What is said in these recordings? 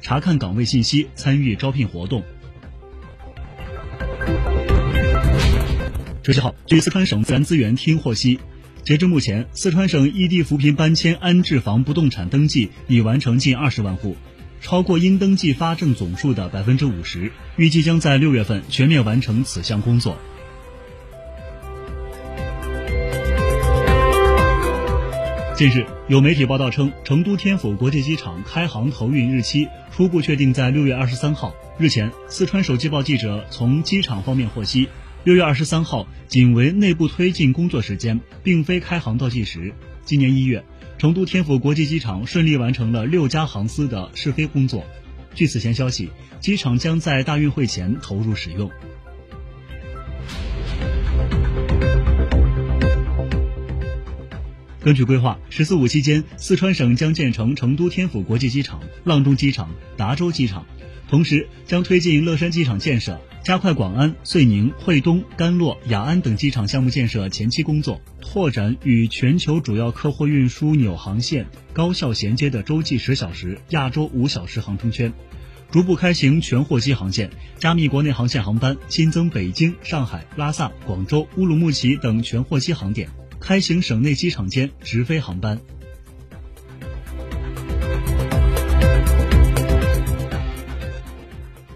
查看岗位信息，参与招聘活动。十七号，据四川省自然资源厅获悉，截至目前，四川省异地扶贫搬迁安置房不动产登记已完成近二十万户，超过应登记发证总数的百分之五十，预计将在六月份全面完成此项工作。近日，有媒体报道称，成都天府国际机场开航投运日期初步确定在六月二十三号。日前，四川手机报记者从机场方面获悉，六月二十三号仅为内部推进工作时间，并非开航倒计时。今年一月，成都天府国际机场顺利完成了六家航司的试飞工作。据此前消息，机场将在大运会前投入使用。根据规划，“十四五”期间，四川省将建成成都天府国际机场、阆中机场、达州机场，同时将推进乐山机场建设，加快广安、遂宁、惠东、甘洛、雅安等机场项目建设前期工作，拓展与全球主要客货运枢纽航线高效衔接的洲际十小时、亚洲五小时航程圈，逐步开行全货机航线，加密国内航线航班，新增北京、上海、拉萨、广州、乌鲁木齐等全货机航点。开行省内机场间直飞航班。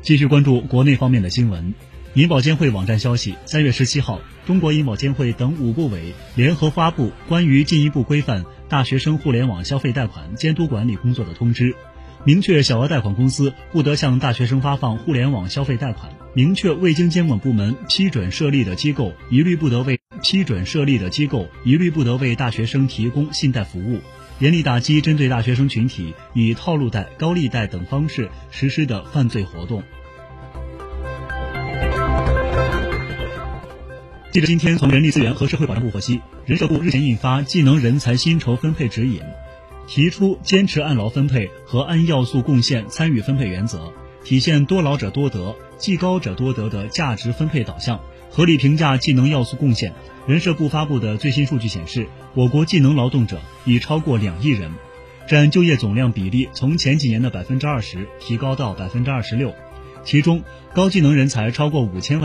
继续关注国内方面的新闻。银保监会网站消息，三月十七号，中国银保监会等五部委联合发布关于进一步规范大学生互联网消费贷款监督管理工作的通知。明确小额贷款公司不得向大学生发放互联网消费贷款。明确未经监管部门批准设立的机构，一律不得为批准设立的机构一律不得为大学生提供信贷服务。严厉打击针对大学生群体以套路贷、高利贷等方式实施的犯罪活动。记者今天从人力资源和社会保障部获悉，人社部日前印发技能人才薪酬分配指引。提出坚持按劳分配和按要素贡献参与分配原则，体现多劳者多得、技高者多得的价值分配导向，合理评价技能要素贡献。人社部发布的最新数据显示，我国技能劳动者已超过两亿人，占就业总量比例从前几年的百分之二十提高到百分之二十六，其中高技能人才超过五千万。